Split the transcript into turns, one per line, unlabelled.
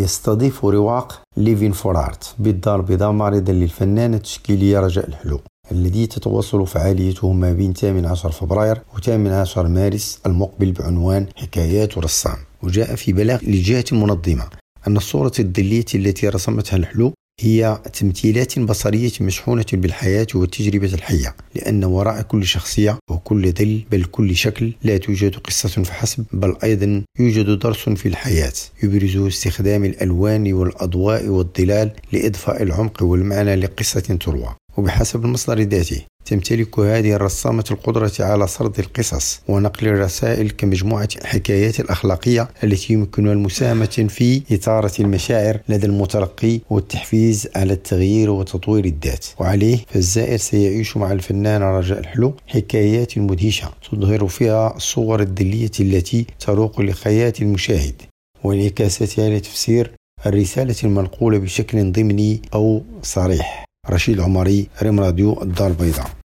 يستضيف رواق ليفين فورارت بالدار البيضاء معرضا للفنانة التشكيلية رجاء الحلو الذي تتواصل فعاليته ما بين 18 فبراير و 18 مارس المقبل بعنوان حكايات رسام وجاء في بلاغ للجهة المنظمة أن الصورة الظلية التي رسمتها الحلو هي تمثيلات بصرية مشحونة بالحياة والتجربة الحية لأن وراء كل شخصية وكل ظل بل كل شكل لا توجد قصة فحسب بل أيضا يوجد درس في الحياة يبرز استخدام الألوان والأضواء والظلال لإضفاء العمق والمعنى لقصة تروى. وبحسب المصدر ذاته. تمتلك هذه الرسامة القدرة على سرد القصص ونقل الرسائل كمجموعة الحكايات الأخلاقية التي يمكنها المساهمة في إثارة المشاعر لدى المتلقي والتحفيز على التغيير وتطوير الذات. وعليه فالزائر سيعيش مع الفنان رجاء الحلو حكايات مدهشة تظهر فيها الصور الدلية التي تروق لخيال المشاهد وانعكاساتها لتفسير الرسالة المنقولة بشكل ضمني أو صريح. رشيد عمري ريم راديو الدار البيضاء.